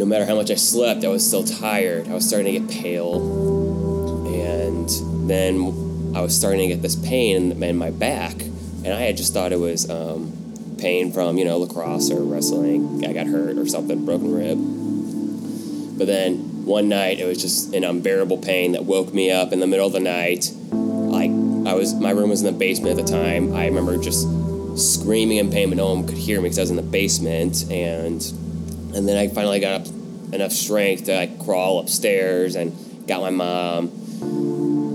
no matter how much I slept, I was still tired. I was starting to get pale. And then I was starting to get this pain in, my back. And I had just thought it was um, pain from, you know, lacrosse or wrestling. I got hurt or something, broken rib. But then one night it was just an unbearable pain that woke me up in the middle of the night. Like I was, my room was in the basement at the time. I remember just screaming in pain, but no one could hear me because I was in the basement. And and then I finally got up enough strength to like crawl upstairs and got my mom.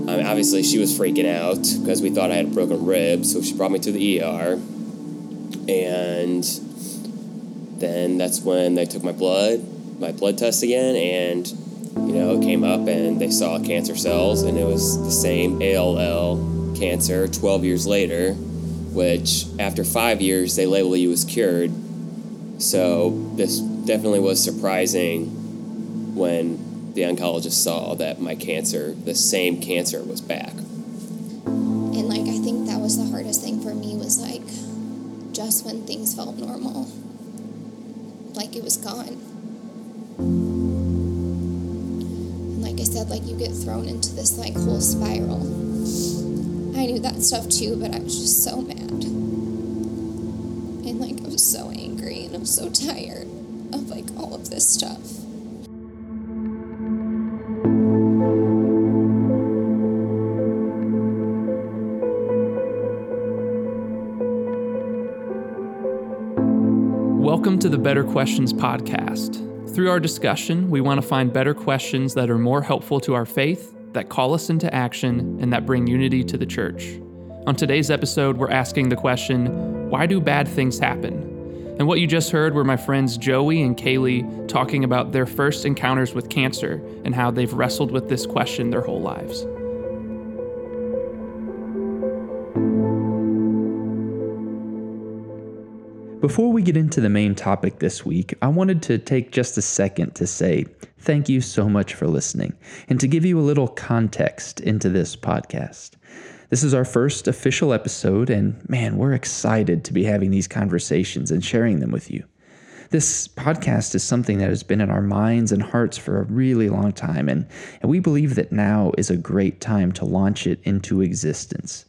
Obviously, she was freaking out because we thought I had a broken rib, so she brought me to the ER. And then that's when they took my blood, my blood test again, and you know, it came up and they saw cancer cells, and it was the same ALL cancer 12 years later, which after five years they label you as cured. So this definitely was surprising when the oncologist saw that my cancer, the same cancer, was back. And like I think that was the hardest thing for me was like just when things felt normal, like it was gone. And like I said, like you get thrown into this like whole spiral. I knew that stuff too, but I was just so mad. And like I was so angry and I was so tired of like all of this stuff. Welcome to the Better Questions podcast. Through our discussion, we want to find better questions that are more helpful to our faith, that call us into action, and that bring unity to the church. On today's episode, we're asking the question why do bad things happen? And what you just heard were my friends Joey and Caylee talking about their first encounters with cancer and how they've wrestled with this question their whole lives. Before we get into the main topic this week, I wanted to take just a second to say thank you so much for listening and to give you a little context into this podcast. This is our first official episode, and man, we're excited to be having these conversations and sharing them with you. This podcast is something that has been in our minds and hearts for a really long time, and, and we believe that now is a great time to launch it into existence.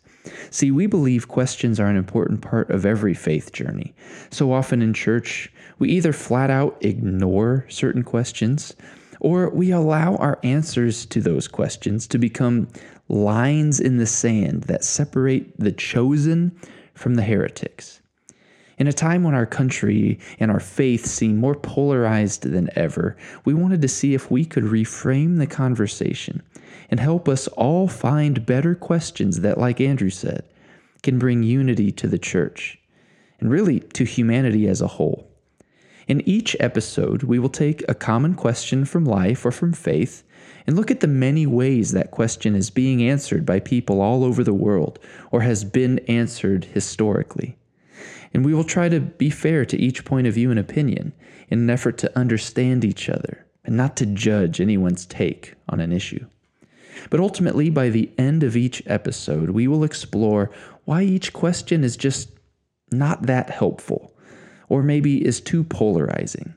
See, we believe questions are an important part of every faith journey. So often in church, we either flat out ignore certain questions or we allow our answers to those questions to become lines in the sand that separate the chosen from the heretics. In a time when our country and our faith seem more polarized than ever, we wanted to see if we could reframe the conversation and help us all find better questions that, like Andrew said, can bring unity to the church and really to humanity as a whole. In each episode, we will take a common question from life or from faith and look at the many ways that question is being answered by people all over the world or has been answered historically. And we will try to be fair to each point of view and opinion in an effort to understand each other and not to judge anyone's take on an issue. But ultimately, by the end of each episode, we will explore why each question is just not that helpful, or maybe is too polarizing,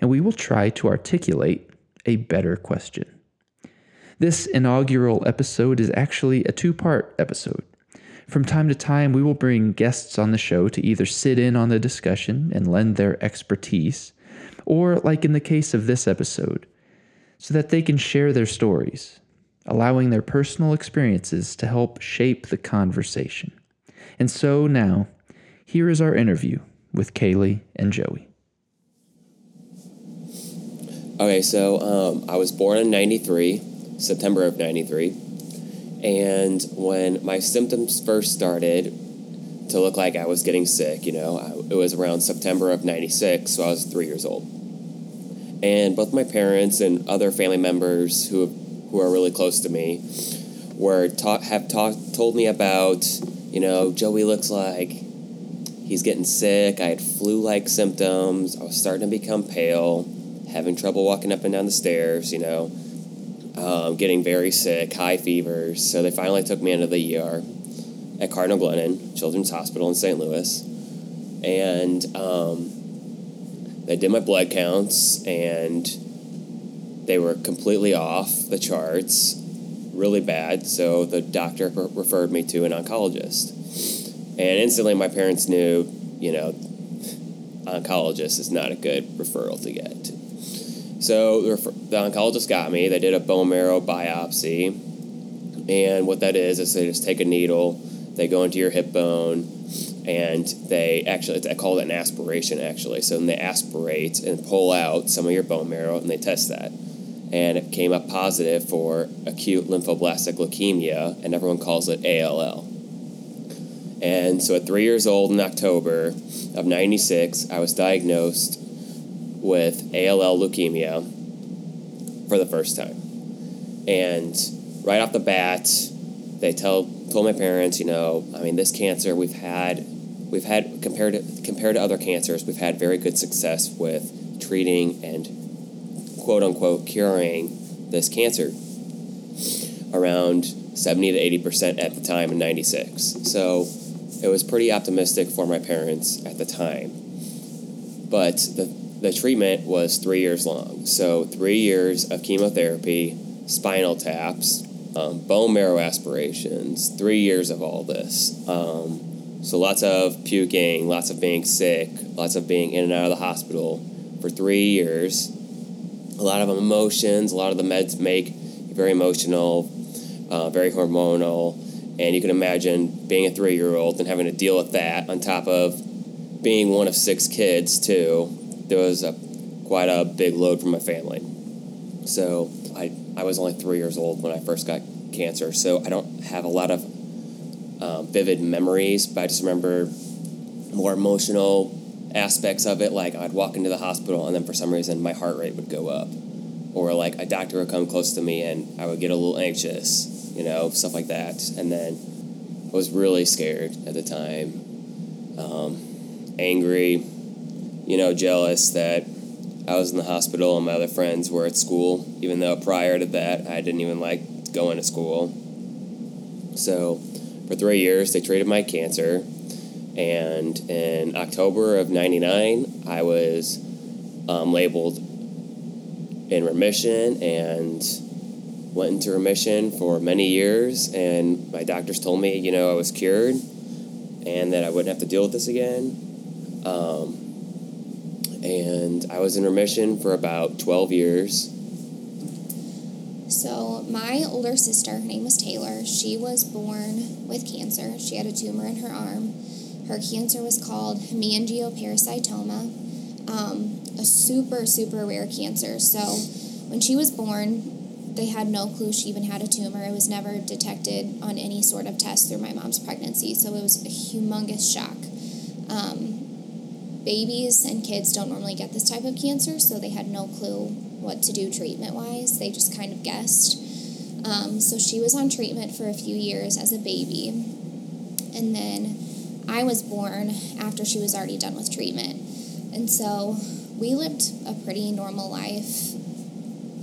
and we will try to articulate a better question. This inaugural episode is actually a two part episode. From time to time, we will bring guests on the show to either sit in on the discussion and lend their expertise, or, like in the case of this episode, so that they can share their stories, allowing their personal experiences to help shape the conversation. And so now, here is our interview with Caylee and Joey. Okay, so um, I was born in 93, September of 93. And when my symptoms first started to look like I was getting sick, you know, it was around September of 96, so I was three years old. And both my parents and other family members who, who are really close to me were ta- have talked told me about, you know, Joey looks like he's getting sick. I had flu-like symptoms. I was starting to become pale, having trouble walking up and down the stairs, you know um, getting very sick, high fevers. So they finally took me into the ER at Cardinal Glennon Children's Hospital in St. Louis. And um, they did my blood counts and they were completely off the charts, really bad. So the doctor re- referred me to an oncologist. And instantly my parents knew, you know, oncologist is not a good referral to get. So the, oncologist got me. They did a bone marrow biopsy. And what that is, is they just take a needle, they go into your hip bone, and they actually, I call it an aspiration actually. So they aspirate and pull out some of your bone marrow and they test that. And it came up positive for acute lymphoblastic leukemia, and everyone calls it ALL. And so at three years old in October of 96, I was diagnosed with ALL leukemia for the first time. And right off the bat, they tell told my parents, you know, I mean, this cancer we've had, we've had compared to compared to other cancers, we've had very good success with treating and quote unquote curing this cancer. Around seventy to eighty percent at the time in '96. So it was pretty optimistic for my parents at the time. But the the treatment was three years long. So three years of chemotherapy, spinal taps, um, bone marrow aspirations, three years of all this. Um, so lots of puking, lots of being sick, lots of being in and out of the hospital for three years. A lot of emotions, a lot of the meds make you very emotional, uh, very hormonal, and you can imagine being a three year old and having to deal with that on top of being one of six kids, too. There was a, quite a big load for my family. So I, I was only three years old when I first got cancer, so I don't have a lot of um, vivid memories, but I just remember more emotional aspects of it. Like I'd walk into the hospital, and then for some reason my heart rate would go up, or like a doctor would come close to me, and I would get a little anxious, you know, stuff like that. And then I was really scared at the time, um, angry, you know, jealous that I was in the hospital and my other friends were at school, even though prior to that I didn't even like going to school. So, for three years, they treated my cancer, and in October of '99, I was um, labeled in remission and went into remission for many years. And my doctors told me, you know, I was cured and that I wouldn't have to deal with this again. Um, and I was in remission for about 12 years. So, my older sister, her name was Taylor, she was born with cancer. She had a tumor in her arm. Her cancer was called hemangiopericytoma, um, a super, super rare cancer. So, when she was born, they had no clue she even had a tumor. It was never detected on any sort of test through my mom's pregnancy. So, it was a humongous shock. Um, babies and kids don't normally get this type of cancer, so they had no clue what to do treatment wise. They just kind of guessed. Um, so she was on treatment for a few years as a baby. And then I was born after she was already done with treatment. And so we lived a pretty normal life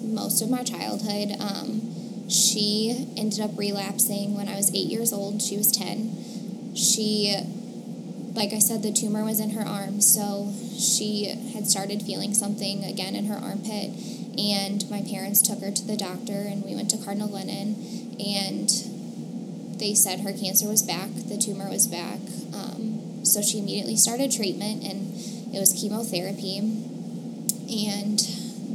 most of my childhood. Um, she ended up relapsing when I was eight years old. She was 10. She like I said, the tumor was in her arm, so she had started feeling something again in her armpit. And my parents took her to the doctor, and we went to Cardinal Glennon, and they said her cancer was back, the tumor was back. Um, so she immediately started treatment, and it was chemotherapy. And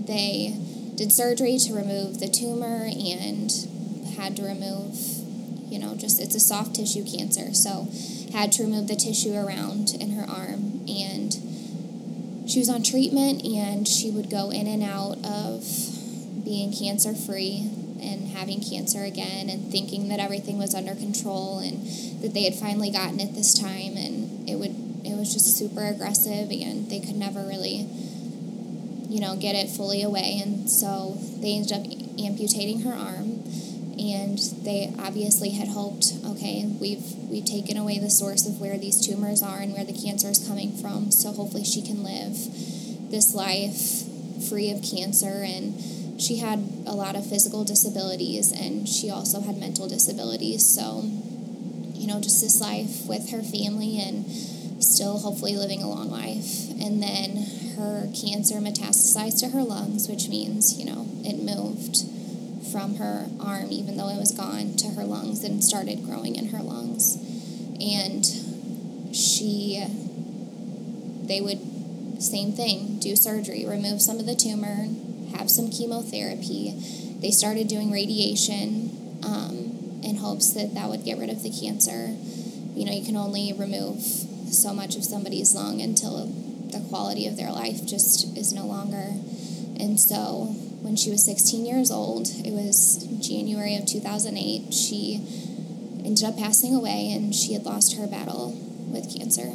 they did surgery to remove the tumor and had to remove, you know, just it's a soft tissue cancer. So had to remove the tissue around in her arm and she was on treatment and she would go in and out of being cancer free and having cancer again and thinking that everything was under control and that they had finally gotten it this time and it would it was just super aggressive and they could never really you know get it fully away and so they ended up amputating her arm and they obviously had hoped okay we've we've taken away the source of where these tumors are and where the cancer is coming from so hopefully she can live this life free of cancer. And she had a lot of physical disabilities and she also had mental disabilities. So you know just this life with her family and still hopefully living a long life. And then her cancer metastasized to her lungs, which means, you know, it moved from her arm, even though it was gone, to her lungs and started growing in her lungs. And she, they would, same thing, do surgery, remove some of the tumor, have some chemotherapy. They started doing radiation um, in hopes that that would get rid of the cancer. You know, you can only remove so much of somebody's lung until the quality of their life just is no longer. And so when she was 16 years old, it was January of 2008, she ended up passing away and she had lost her battle with cancer.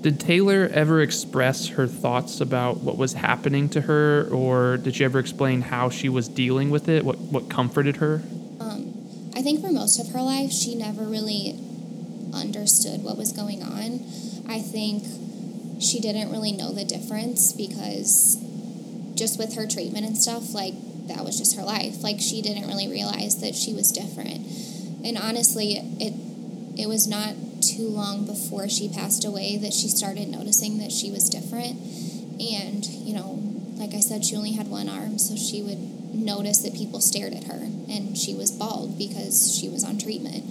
Did Taylor ever express her thoughts about what was happening to her, or did she ever explain how she was dealing with it? What what comforted her? Um, I think for most of her life, she never really understood what was going on. I think she didn't really know the difference because just with her treatment and stuff, like that was just her life. Like she didn't really realize that she was different. And honestly, it it was not too long before she passed away that she started noticing that she was different. And, you know, like I said, she only had one arm, so she would notice that people stared at her and she was bald because she was on treatment.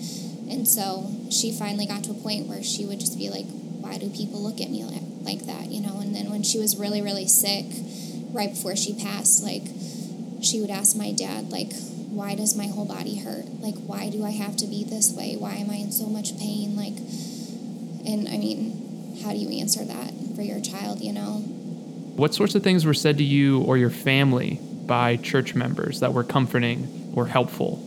And so she finally got to a point where she would just be like, why do people look at me like, like that, you know? And then when she was really, really sick, right before she passed, like, she would ask my dad, like, why does my whole body hurt? Like, why do I have to be this way? Why am I in so much pain? Like, and I mean, how do you answer that for your child, you know? What sorts of things were said to you or your family by church members that were comforting or helpful?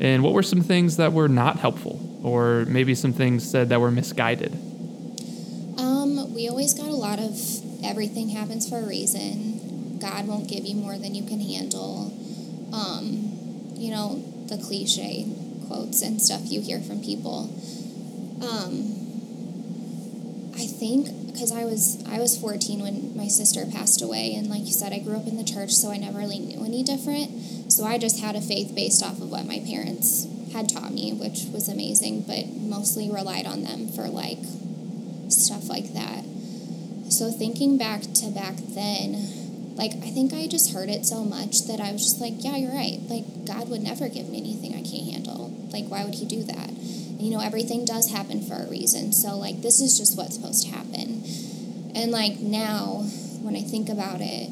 And what were some things that were not helpful or maybe some things said that were misguided? Um, we always got a lot of everything happens for a reason. God won't give you more than you can handle. Um, you know, the cliche quotes and stuff you hear from people. Um, I think because I was I was 14 when my sister passed away, and like you said, I grew up in the church, so I never really knew any different. So I just had a faith based off of what my parents had taught me, which was amazing, but mostly relied on them for like stuff like that. So thinking back to back then, like I think I just heard it so much that I was just like, yeah, you're right. Like God would never give me anything I can't handle. Like why would he do that? You know, everything does happen for a reason. So like this is just what's supposed to happen. And like now when I think about it,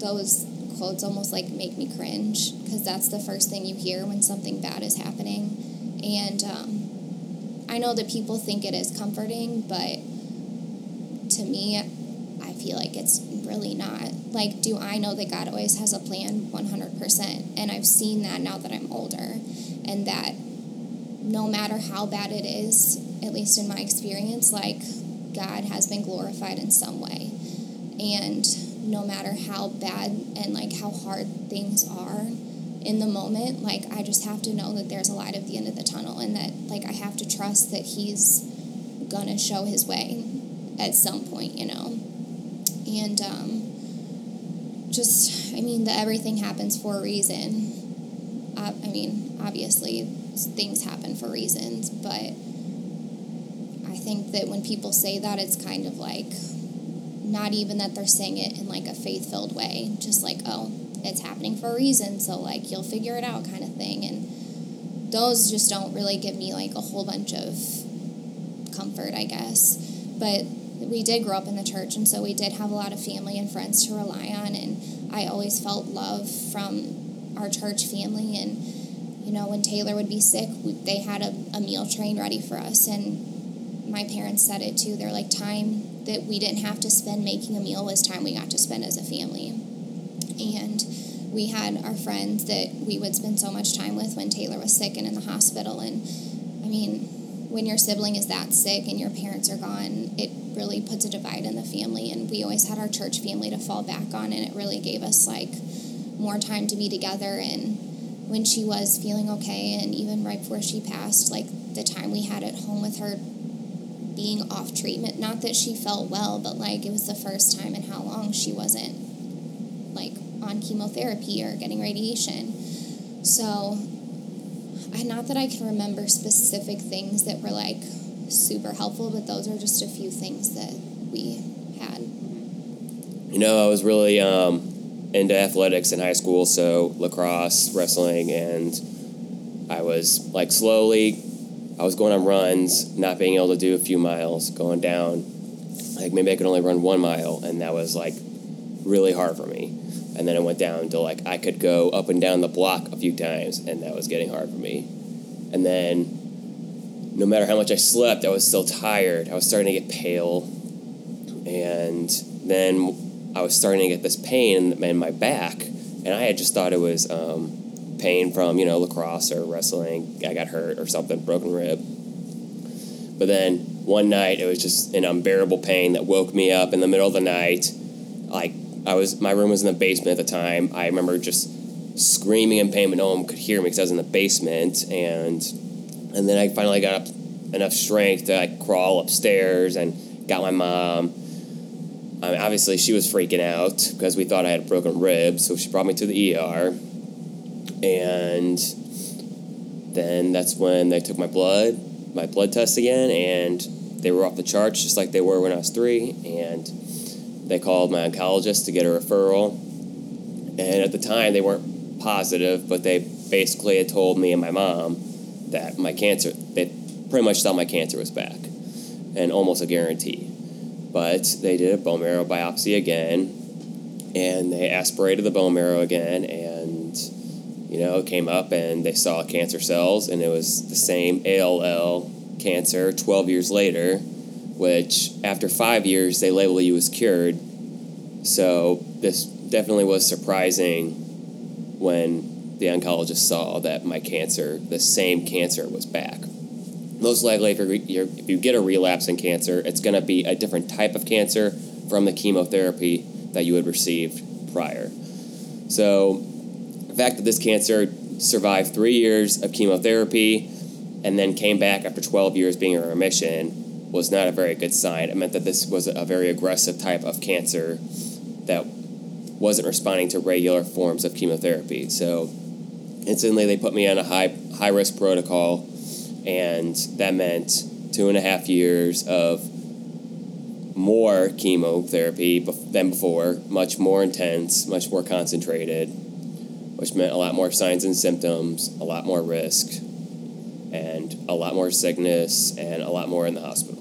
those quotes almost like make me cringe because that's the first thing you hear when something bad is happening. And um, I know that people think it is comforting, but to me, I feel like it's really not. Like, do I know that God always has a plan 100%? And I've seen that now that I'm older, and that no matter how bad it is, at least in my experience, like, God has been glorified in some way. And no matter how bad and like how hard things are in the moment, like I just have to know that there's a light at the end of the tunnel and that like I have to trust that he's gonna show his way at some point, you know. And um, just, I mean, the everything happens for a reason. Uh, I mean, obviously, things happen for reasons, but I think that when people say that, it's kind of like not even that they're saying it in like a faith filled way, just like, oh, it's happening for a reason, so like you'll figure it out kind of thing. And those just don't really give me like a whole bunch of comfort, I guess. But we did grow up in the church, and so we did have a lot of family and friends to rely on, and I always felt love from our church family. And, you know, when Taylor would be sick, they had a, a meal train ready for us, and my parents said it too. They're like, time that we didn't have to spend making a meal was time we got to spend as a family. And we had our friends that we would spend so much time with when Taylor was sick and in the hospital. And I mean, when your sibling is that sick and your parents are gone, it really puts a divide in the family. And we always had our church family to fall back on, and it really gave us like more time to be together. And when she was feeling okay, and even right before she passed, like the time we had at home with her being off treatment, not that she felt well, but like it was the first time in how long she wasn't like on chemotherapy or getting radiation. So I not that I can remember specific things that were like super helpful, but those are just a few things that we had. you know, I was really um, into athletics in high school, so lacrosse, wrestling, and I was like slowly, I was going on runs, not being able to do a few miles, going down. Like maybe I could only run one mile, and that was like really hard for me. And then it went down to like I could go up and down the block a few times, and that was getting hard for me. And then, no matter how much I slept, I was still tired. I was starting to get pale, and then I was starting to get this pain in, my back, and I had just thought it was um, pain from you know lacrosse or wrestling. I got hurt or something, broken rib. But then one night it was just an unbearable pain that woke me up in the middle of the night. Like I was, my room was in the basement at the time. I remember just screaming in pain, but no one could hear me because I was in the basement. And and then I finally got up enough strength to like crawl upstairs and got my mom. I mean, obviously, she was freaking out because we thought I had a broken rib, so she brought me to the ER. And then that's when they took my blood, my blood test again, and they were off the charts just like they were when I was three. And they called my oncologist to get a referral. And at the time, they weren't positive, but they basically had told me and my mom that my cancer, they pretty much thought my cancer was back and almost a guarantee. But they did a bone marrow biopsy again and they aspirated the bone marrow again and you know, came up and they saw cancer cells and it was the same ALL cancer 12 years later, which after five years they label you as cured. So this definitely was surprising when the oncologist saw that my cancer, the same cancer, was back. Most likely, if, if you get a relapse in cancer, it's going to be a different type of cancer from the chemotherapy that you had received prior. So, the fact that this cancer survived three years of chemotherapy and then came back after 12 years being in remission was not a very good sign. It meant that this was a very aggressive type of cancer that wasn't responding to regular forms of chemotherapy. So instantly they put me on a high high risk protocol, and that meant two and a half years of more chemotherapy than before, much more intense, much more concentrated, which meant a lot more signs and symptoms, a lot more risk, and a lot more sickness, and a lot more in the hospital.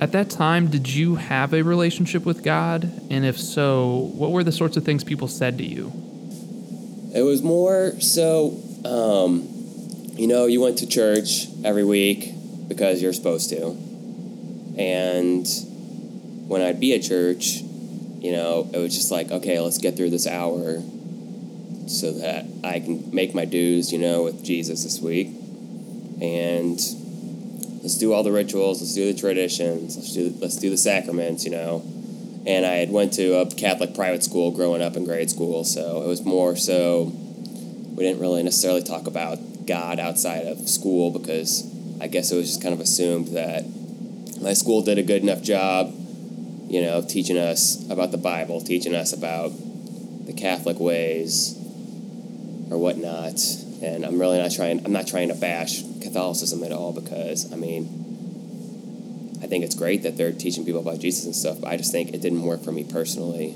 At that time, did you have a relationship with God? And if so, what were the sorts of things people said to you? It was more so, um, you know, you went to church every week because you're supposed to. And when I'd be at church, you know, it was just like, okay, let's get through this hour so that I can make my dues, you know, with Jesus this week. And let's do all the rituals, let's do the traditions, let's do let's do the sacraments, you know. And I had went to a Catholic private school growing up in grade school, so it was more so we didn't really necessarily talk about God outside of school because I guess it was just kind of assumed that my school did a good enough job, you know, teaching us about the Bible, teaching us about the Catholic ways or whatnot. And I'm really not trying. I'm not trying to bash Catholicism at all because I mean, I think it's great that they're teaching people about Jesus and stuff. But I just think it didn't work for me personally,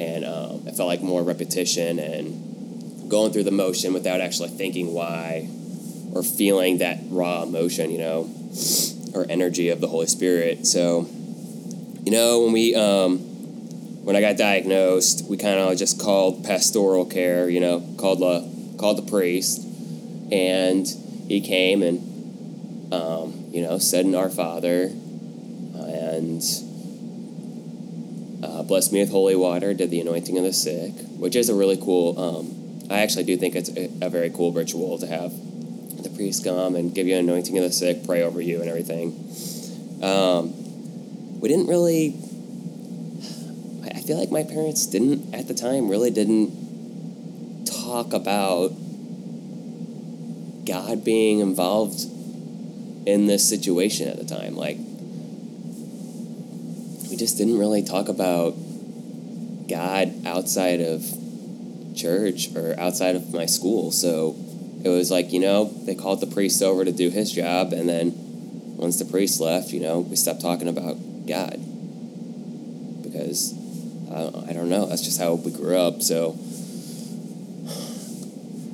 and um, it felt like more repetition and going through the motion without actually thinking why or feeling that raw emotion, you know, or energy of the Holy Spirit. So, you know, when we um, when I got diagnosed, we kind of just called pastoral care, you know, called the called the priest, and he came and um, you know said in Our Father, and uh, blessed me with holy water. Did the anointing of the sick, which is a really cool. Um, I actually do think it's a, very cool ritual to have the priest come and give you an anointing of the sick, pray over you, and everything. Um, we didn't really. I feel like my parents didn't at the time really didn't talk about God being involved in this situation at the time. Like, we just didn't really talk about God outside of church or outside of my school. So it was like, you know, they called the priest over to do his job, and then once the priest left, you know, we stopped talking about God because I don't know. That's just how we grew up. So.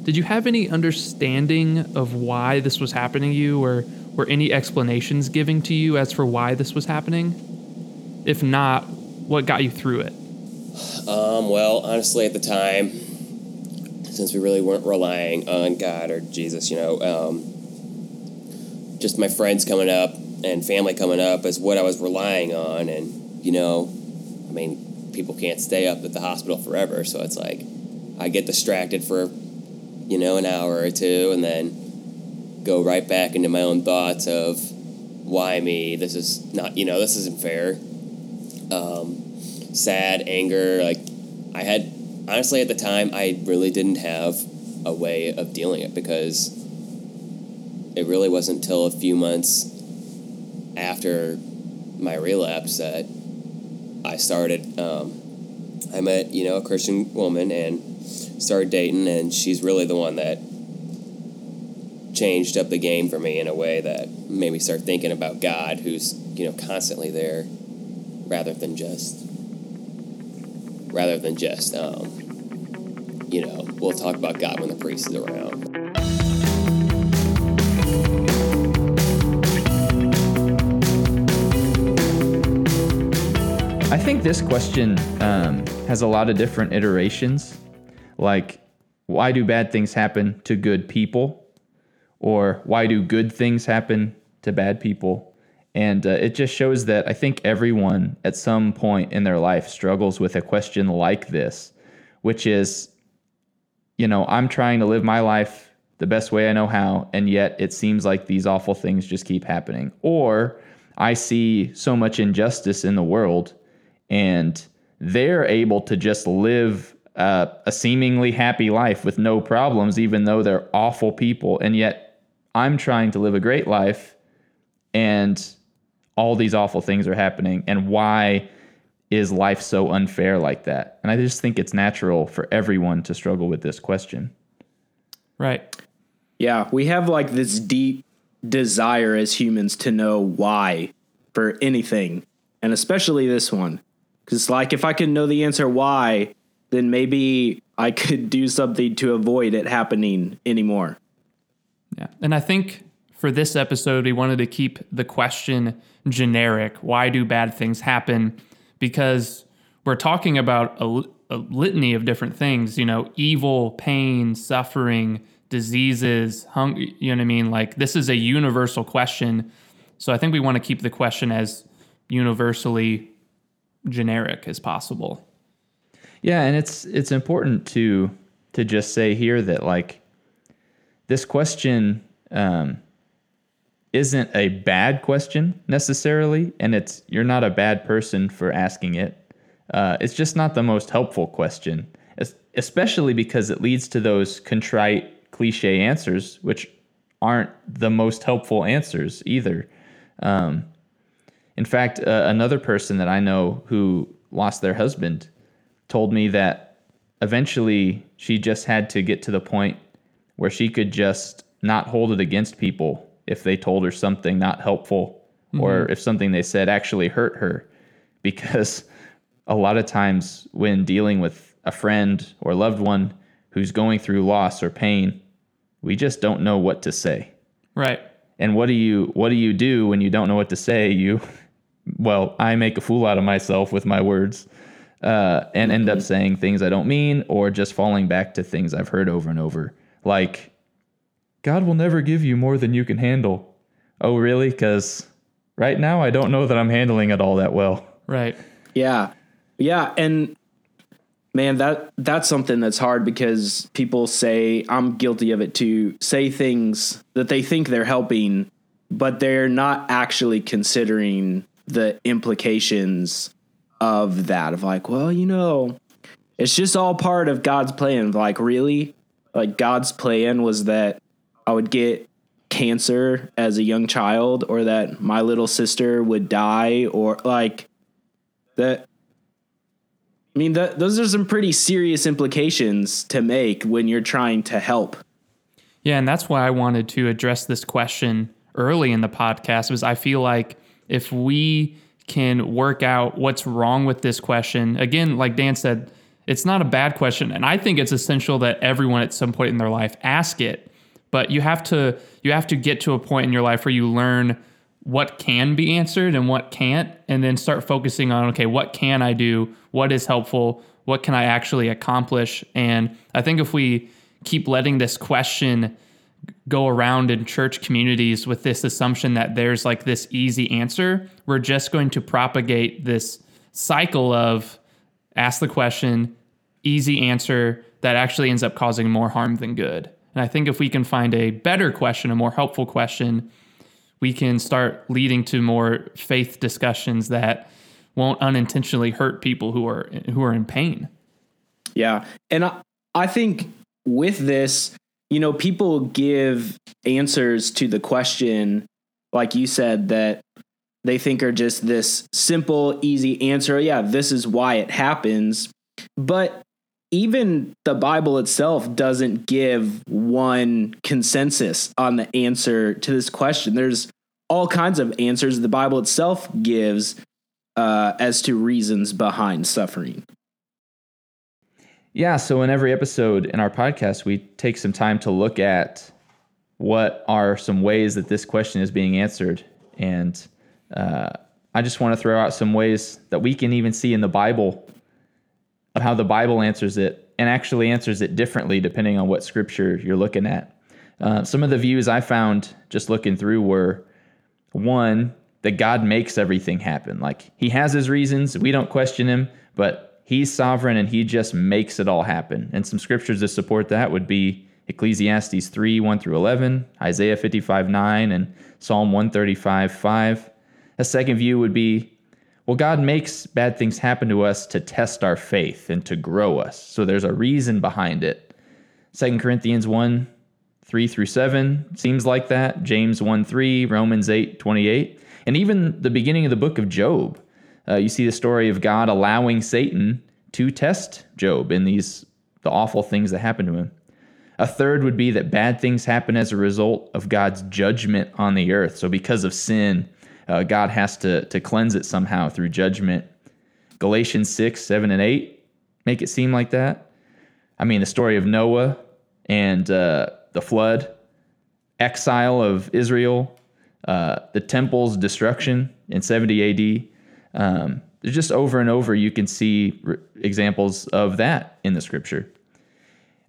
Did you have any understanding of why this was happening to you, or were any explanations given to you as for why this was happening? If not, what got you through it? Um, well, honestly, at the time, since we really weren't relying on God or Jesus, you know, um, just my friends coming up and family coming up is what I was relying on. And, you know, I mean, people can't stay up at the hospital forever. So it's like I get distracted for, you know, an hour or two and then go right back into my own thoughts of why me? This is not, you know, this isn't fair. Um, sad, anger. Like, I had, honestly, at the time, I really didn't have a way of dealing it because it really wasn't until a few months after my relapse that I started. Um, I met you know a Christian woman and started dating, and she's really the one that changed up the game for me in a way that made me start thinking about God, who's you know constantly there, rather than just rather than just um, you know we'll talk about God when the priest is around. I think this question um, has a lot of different iterations. Like, why do bad things happen to good people? Or why do good things happen to bad people? And uh, it just shows that I think everyone at some point in their life struggles with a question like this, which is, you know, I'm trying to live my life the best way I know how, and yet it seems like these awful things just keep happening. Or I see so much injustice in the world and they're able to just live uh, a seemingly happy life with no problems, even though they're awful people. And yet, I'm trying to live a great life, and all these awful things are happening. And why is life so unfair like that? And I just think it's natural for everyone to struggle with this question. Right. Yeah, we have like this deep desire as humans to know why for anything, and especially this one. Because, it's like, if I could know the answer why, then maybe I could do something to avoid it happening anymore. Yeah. And I think for this episode, we wanted to keep the question generic why do bad things happen? Because we're talking about a, a litany of different things, you know, evil, pain, suffering, diseases, hunger, you know what I mean? Like, this is a universal question. So I think we want to keep the question as universally generic as possible. Yeah, and it's it's important to to just say here that like this question um, isn't a bad question necessarily, and it's you're not a bad person for asking it. Uh, it's just not the most helpful question, especially because it leads to those contrite cliche answers, which aren't the most helpful answers either. Um, in fact, uh, another person that I know who lost their husband told me that eventually she just had to get to the point where she could just not hold it against people if they told her something not helpful mm-hmm. or if something they said actually hurt her. Because a lot of times when dealing with a friend or loved one who's going through loss or pain, we just don't know what to say. Right. And what do you what do you do when you don't know what to say? You well, I make a fool out of myself with my words uh, and end up saying things I don't mean or just falling back to things I've heard over and over. Like, God will never give you more than you can handle. Oh, really? Because right now I don't know that I'm handling it all that well. Right. Yeah. Yeah. And man, that that's something that's hard because people say, I'm guilty of it too, say things that they think they're helping, but they're not actually considering the implications of that of like, well, you know, it's just all part of God's plan. Like, really? Like, God's plan was that I would get cancer as a young child or that my little sister would die or like that. I mean, that, those are some pretty serious implications to make when you're trying to help. Yeah, and that's why I wanted to address this question early in the podcast was I feel like if we can work out what's wrong with this question. Again, like Dan said, it's not a bad question, and I think it's essential that everyone at some point in their life ask it. But you have to you have to get to a point in your life where you learn what can be answered and what can't, and then start focusing on okay, what can I do? What is helpful? What can I actually accomplish? And I think if we keep letting this question go around in church communities with this assumption that there's like this easy answer, we're just going to propagate this cycle of ask the question, easy answer that actually ends up causing more harm than good. And I think if we can find a better question, a more helpful question, we can start leading to more faith discussions that won't unintentionally hurt people who are who are in pain. Yeah. And I, I think with this, you know, people give answers to the question, like you said, that they think are just this simple, easy answer. Yeah, this is why it happens. But even the Bible itself doesn't give one consensus on the answer to this question. There's all kinds of answers the Bible itself gives uh, as to reasons behind suffering. Yeah, so in every episode in our podcast, we take some time to look at what are some ways that this question is being answered. And uh, I just want to throw out some ways that we can even see in the Bible of how the Bible answers it and actually answers it differently depending on what scripture you're looking at. Uh, some of the views I found just looking through were one, that God makes everything happen. Like he has his reasons, we don't question him, but He's sovereign and he just makes it all happen. And some scriptures to support that would be Ecclesiastes 3 1 through 11, Isaiah 55 9, and Psalm 135 5. A second view would be well, God makes bad things happen to us to test our faith and to grow us. So there's a reason behind it. 2 Corinthians 1 3 through 7 seems like that. James 1 3, Romans 8 28, and even the beginning of the book of Job uh, you see the story of God allowing Satan to test Job in these the awful things that happen to him. A third would be that bad things happen as a result of God's judgment on the earth. So because of sin, uh, God has to to cleanse it somehow through judgment. Galatians six, seven, and eight make it seem like that. I mean, the story of Noah and uh, the flood, exile of Israel, uh, the temple's destruction in 70 AD, um, just over and over, you can see re- examples of that in the scripture.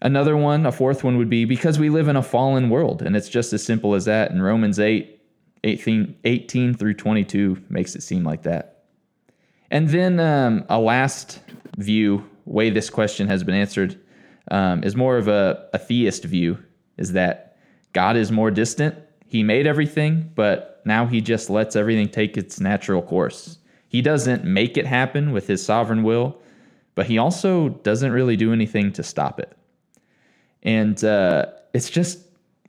Another one, a fourth one would be because we live in a fallen world, and it's just as simple as that. In Romans 8, 18, 18 through 22 makes it seem like that. And then um, a last view, way this question has been answered, um, is more of a, a theist view, is that God is more distant. He made everything, but now he just lets everything take its natural course. He doesn't make it happen with his sovereign will, but he also doesn't really do anything to stop it. And uh, it's just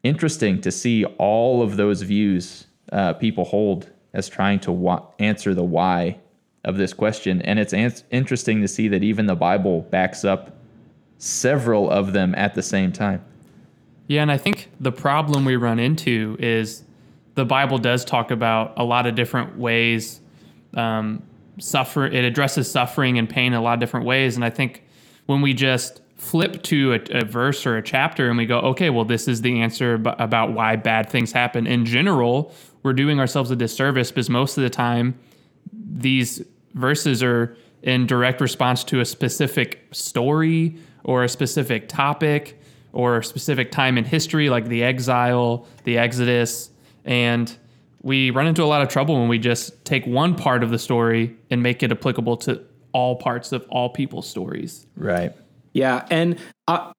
interesting to see all of those views uh, people hold as trying to wa- answer the why of this question. And it's an- interesting to see that even the Bible backs up several of them at the same time. Yeah, and I think the problem we run into is the Bible does talk about a lot of different ways um, suffer. It addresses suffering and pain in a lot of different ways, and I think when we just flip to a, a, verse or a chapter and we go, okay, well, this is the answer about why bad things happen. In general, we're doing ourselves a disservice because most of the time, these verses are in direct response to a specific story or a specific topic or a specific time in history, like the exile, the Exodus, and we run into a lot of trouble when we just take one part of the story and make it applicable to all parts of all people's stories. Right. Yeah, and I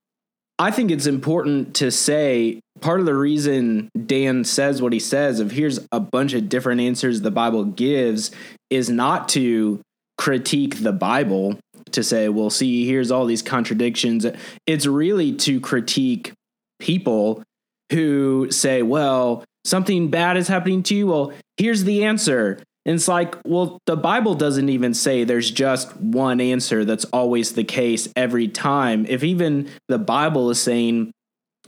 I think it's important to say part of the reason Dan says what he says of here's a bunch of different answers the Bible gives is not to critique the Bible to say, well, see, here's all these contradictions. It's really to critique people who say, well, something bad is happening to you. Well, here's the answer. And it's like, well, the Bible doesn't even say there's just one answer that's always the case every time. If even the Bible is saying,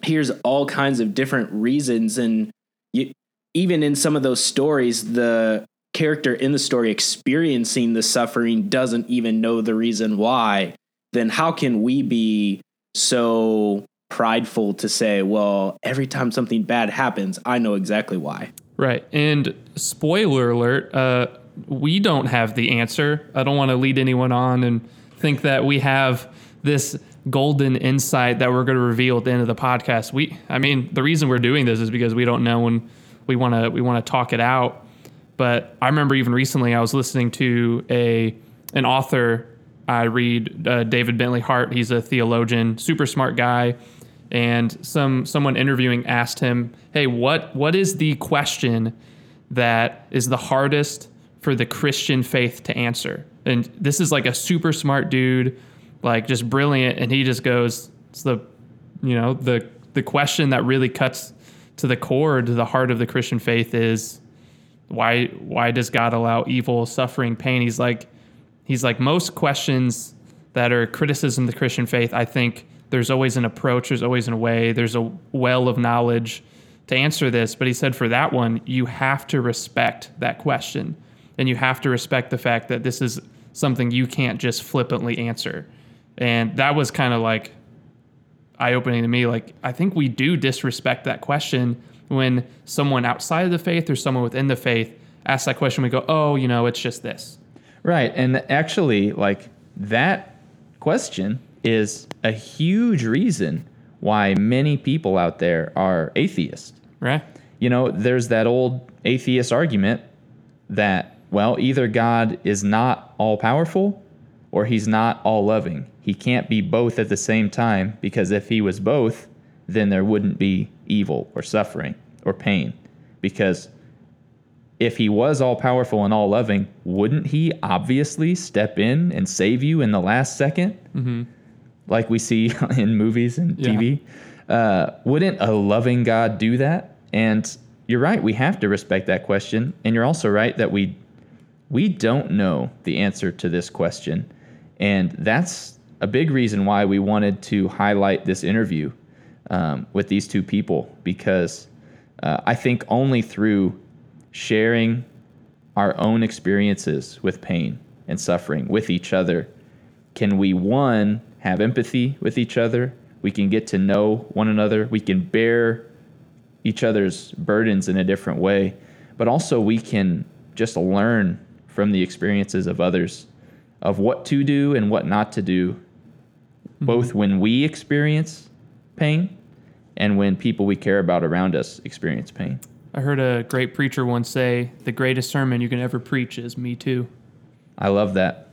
here's all kinds of different reasons, and you, even in some of those stories, the character in the story experiencing the suffering doesn't even know the reason why, then how can we be so prideful to say, well, every time something bad happens, I know exactly why? Right. And spoiler alert, uh, we don't have the answer. I don't want to lead anyone on and think that we have this golden insight that we're going to reveal at the end of the podcast. We, I mean, the reason we're doing this is because we don't know when we want to we want to talk it out. But I remember even recently I was listening to a an author I read, uh, David Bentley Hart. He's a theologian, super smart guy, and some someone interviewing asked him, "Hey, what what is the question that is the hardest for the Christian faith to answer?" And this is like a super smart dude, like just brilliant, and he just goes, "It's the, you know, the the question that really cuts to the core, to the heart of the Christian faith is." Why why does God allow evil, suffering, pain? He's like he's like most questions that are criticism of the Christian faith, I think there's always an approach, there's always a way, there's a well of knowledge to answer this. But he said for that one, you have to respect that question. And you have to respect the fact that this is something you can't just flippantly answer. And that was kind of like eye opening to me. Like, I think we do disrespect that question when someone outside of the faith or someone within the faith asks that question. We go, oh, you know, it's just this. Right. And actually, like that question is a huge reason why many people out there are atheists. Right. You know, there's that old atheist argument that, well, either God is not all powerful or he's not all loving. He can't be both at the same time because if he was both, then there wouldn't be evil or suffering or pain because if he was all powerful and all loving, wouldn't he obviously step in and save you in the last 2nd Mm-hmm. Like we see in movies and TV? Uh, wouldn't a loving God do that? And you're right, we have to respect that question. And you're also right that we we don't know the answer to this question, and that's a big reason why we wanted to highlight this interview um, with these two people because uh, I think only through sharing our own experiences with pain and suffering with each other can we one have empathy with each other. We can get to know one another. We can bear each other's burdens in a different way. But also we can just learn from the experiences of others of what to do and what not to do mm-hmm. both when we experience pain and when people we care about around us experience pain. I heard a great preacher once say, the greatest sermon you can ever preach is me too. i love that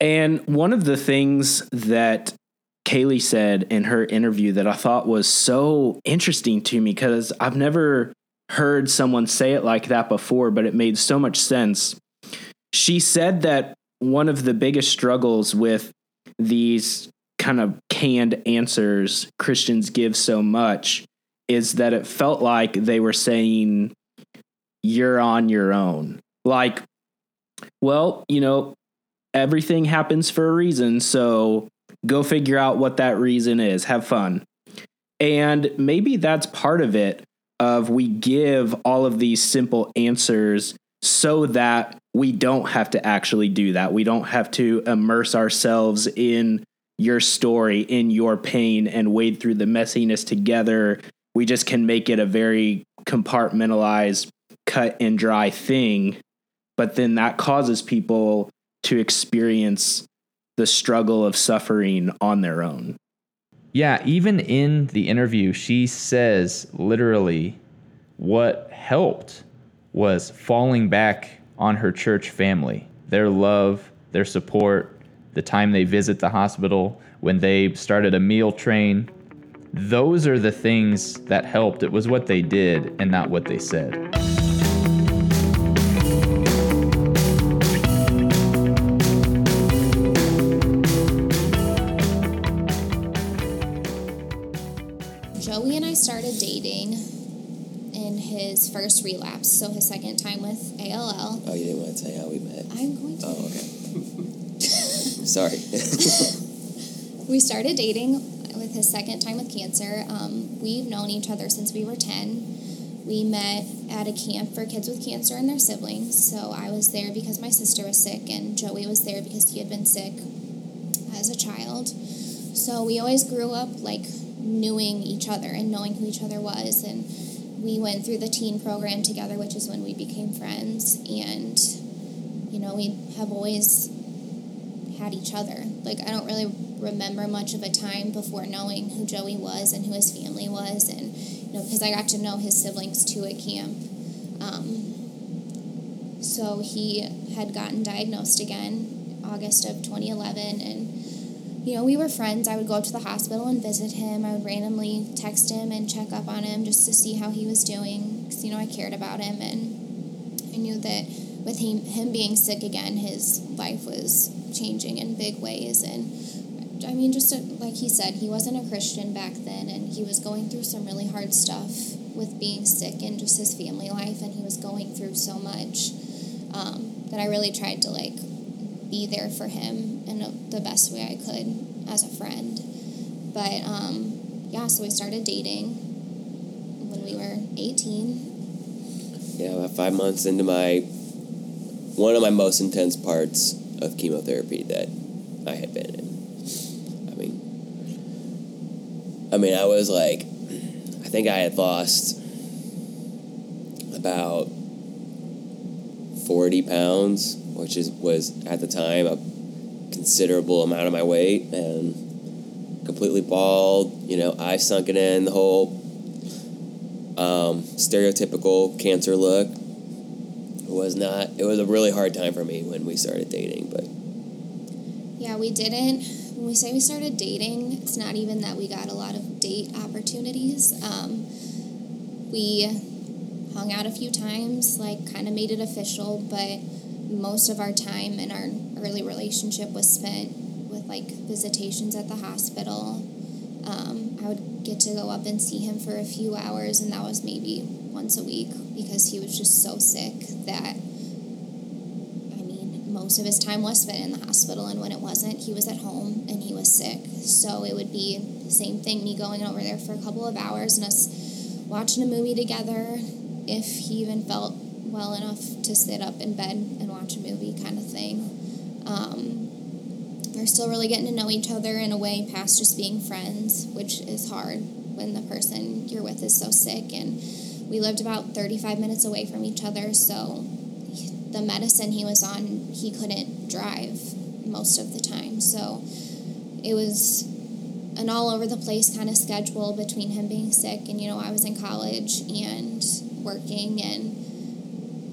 And one of the things that Caylee said in her interview that I thought was so interesting to me because I've never heard someone say it like that before, but it made so much sense. She said that one of the biggest struggles with these kind of canned answers Christians give so much is that it felt like they were saying, You're on your own. Like, well, you know, everything happens for a reason. So go figure out what that reason is. Have fun. And maybe that's part of it of we give all of these simple answers so that we don't have to actually do that. We don't have to immerse ourselves in your story, in your pain and wade through the messiness together. We just can make it a very compartmentalized, cut and dry thing. But then that causes people to experience the struggle of suffering on their own. Yeah, even in the interview, she says literally what helped was falling back on her church family, their love, their support, the time they visit the hospital, when they started a meal train. Those are the things that helped. It was what they did and not what they said. Time with ALL. Oh, you didn't want to tell how we met. I'm going to. Oh, okay. Sorry. We started dating with his second time with cancer. Um, we've known each other since we were 10. we met at a camp for kids with cancer and their siblings. So I was there because my sister was sick, and Joey was there because he had been sick as a child. So we always grew up like knowing each other and knowing who each other was. And we went through the teen program together, which is when we became friends. And, you know, we have always had each other. Like, I don't really remember much of a time before knowing who Joey was and who his family was. And, you know, because I got to know his siblings too at camp. Um, so he had gotten diagnosed again August of 2011 and you know, we were friends. I would go up to the hospital and visit him. I would randomly text him and check up on him just to see how he was doing because, you know, I cared about him. And I knew that with him, him being sick again, his life was changing in big ways. And I mean, just a, like he said, he wasn't a Christian back then and he was going through some really hard stuff with being sick and just his family life. And he was going through so much um, that I really tried to, like, be there for him the best way I could as a friend. But um, yeah, so we started dating when we were 18. Yeah, about five months into my one of my most intense parts of chemotherapy that I had been in. I mean, I mean, I was like, I think I had lost about forty pounds which is was at the time a considerable amount of my weight and completely bald, you know, eyes sunken in, the whole um, stereotypical cancer look. It was not. It was a really hard time for me when we started dating, but yeah, we didn't. When we say we started dating, it's not even that we got a lot of date opportunities. Um, we hung out a few times, like kind of made it official, but most of our time in our early relationship was spent with like visitations at the hospital. Um, I would get to go up and see him for a few hours, and that was maybe once a week because he was just so sick that I mean, most of his time was spent in the hospital, and when it wasn't, he was at home and he was sick. So it would be the same thing me going over there for a couple of hours and us watching a movie together if he even felt well enough to sit up in bed and watch a movie kind of thing. Um, we're still really getting to know each other in a way past just being friends, which is hard when the person you're with is so sick. And we lived about 35 minutes away from each other, so the medicine he was on, he couldn't drive most of the time. So it was an all over the place kind of schedule between him being sick and, you know, I was in college and working and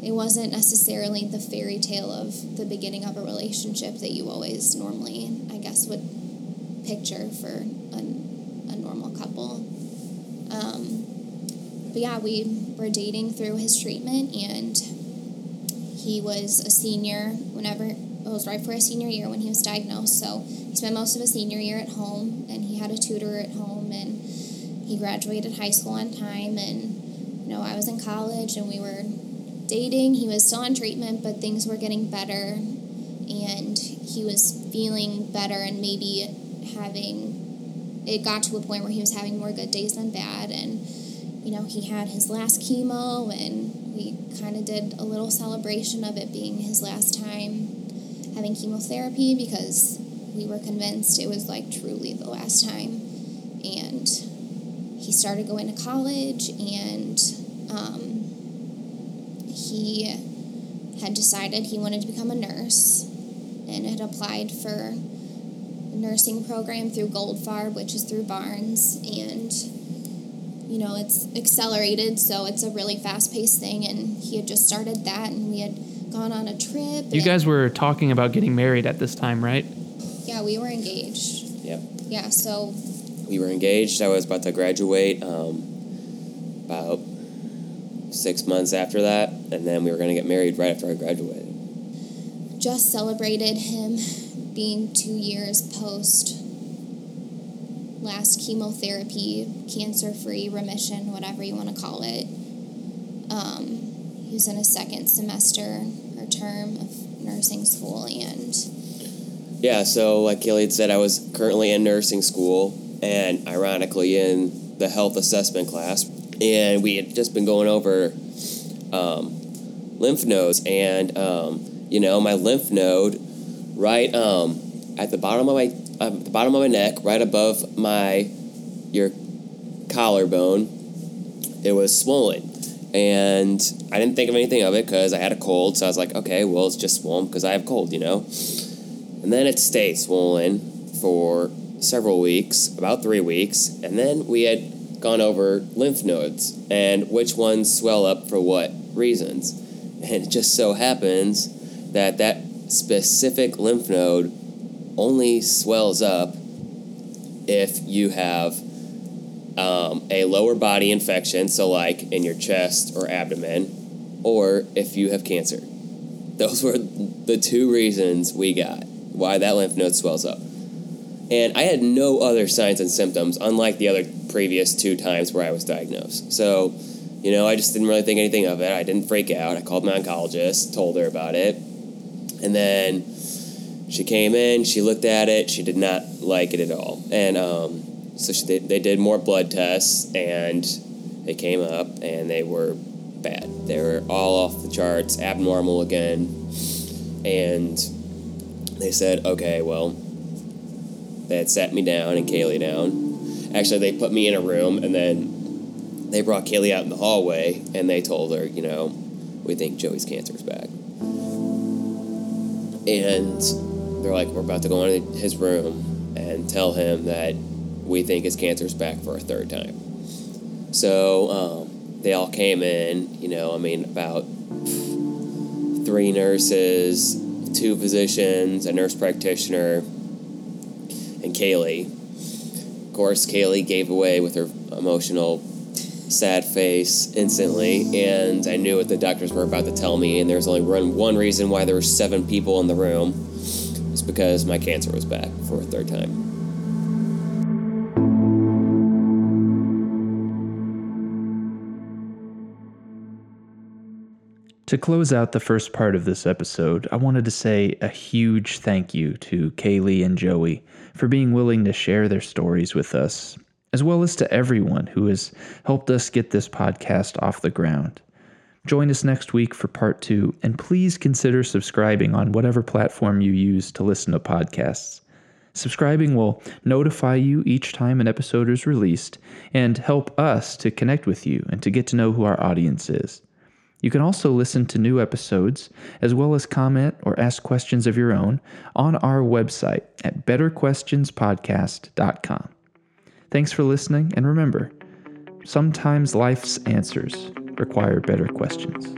it wasn't necessarily the fairy tale of the beginning of a relationship that you always normally, I guess, would picture for a, a normal couple. Um, but yeah, we were dating through his treatment, and he was a senior whenever it was right for his senior year when he was diagnosed. So he spent most of his senior year at home, and he had a tutor at home, and he graduated high school on time. And you know, I was in college, and we were dating. He was still on treatment, but things were getting better, and he was feeling better and maybe having. It got to a point where he was having more good days than bad, and you know he had his last chemo, and we kind of did a little celebration of it being his last time having chemotherapy because we were convinced it was like truly the last time, and he started going to college and. Um, he had decided he wanted to become a nurse and had applied for a nursing program through Goldfarb, which is through Barnes, and you know it's accelerated, so it's a really fast-paced thing. And he had just started that, and we had gone on a trip. You guys were talking about getting married at this time, right? Yeah, we were engaged. Yep. Yeah, so we were engaged. I was about to graduate. Um, about six months after that, and then we were going to get married right after I graduated. Just celebrated him being two years post last chemotherapy, cancer free remission, whatever you want to call it. Um, he was in a second semester or term of nursing school, and yeah, so like Kelly had said, I was currently in nursing school, and ironically in the health assessment class and we had just been going over um, lymph nodes, and um, you know my lymph node right um, at the bottom of my uh, the bottom of my neck, right above my your collarbone, it was swollen. And I didn't think of anything of it because I had a cold, so I was like, okay, well, it's just swollen because I have cold, you know? And then it stayed swollen for several weeks, about three weeks, and then we had gone over lymph nodes and which ones swell up for what reasons. And it just so happens that that specific lymph node only swells up if you have um, a lower body infection, so like in your chest or abdomen, or if you have cancer. Those were the two reasons we got why that lymph node swells up. And I had no other signs and symptoms, unlike the other previous two times where I was diagnosed. So, you know, I just didn't really think anything of it. I didn't freak out. I called my oncologist, told her about it. And then she came in, she looked at it, she did not like it at all. And um, so she did, they did more blood tests, and they came up and they were bad. They were all off the charts, abnormal again. And they said, okay, well, they had sat me down and Caylee down. Actually, they put me in a room and then they brought Caylee out in the hallway and they told her, you know, we think Joey's cancer is back. And they're like, we're about to go into his room and tell him that we think his cancer is back for a third time. So um, they all came in, you know, I mean, about three nurses, two physicians, a nurse practitioner, and Caylee. Of course, Caylee gave away with her emotional, sad face instantly, and I knew what the doctors were about to tell me, and there was only one, one reason why there were seven people in the room. It's because my cancer was back for a third time. To close out the first part of this episode, I wanted to say a huge thank you to Caylee and Joey for being willing to share their stories with us, as well as to everyone who has helped us get this podcast off the ground. Join us next week for part two, and please consider subscribing on whatever platform you use to listen to podcasts. Subscribing will notify you each time an episode is released and help us to connect with you and to get to know who our audience is. You can also listen to new episodes, as well as comment or ask questions of your own on our website at betterquestionspodcast.com. Thanks for listening, and remember, sometimes life's answers require better questions.